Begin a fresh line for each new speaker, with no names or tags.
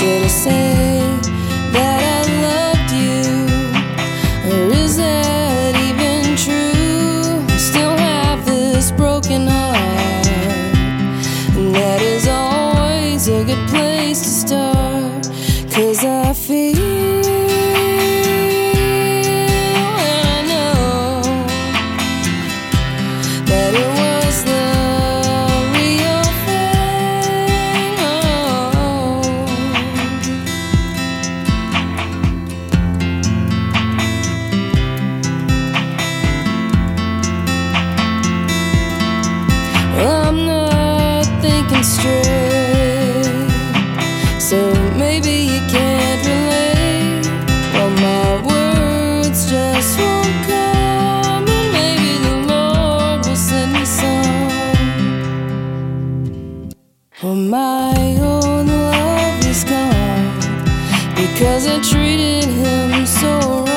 Should I say that I loved you? Or is that even true? I still have this broken heart, and that is always a good place to start. Well, my own love is gone because I treated him so wrong.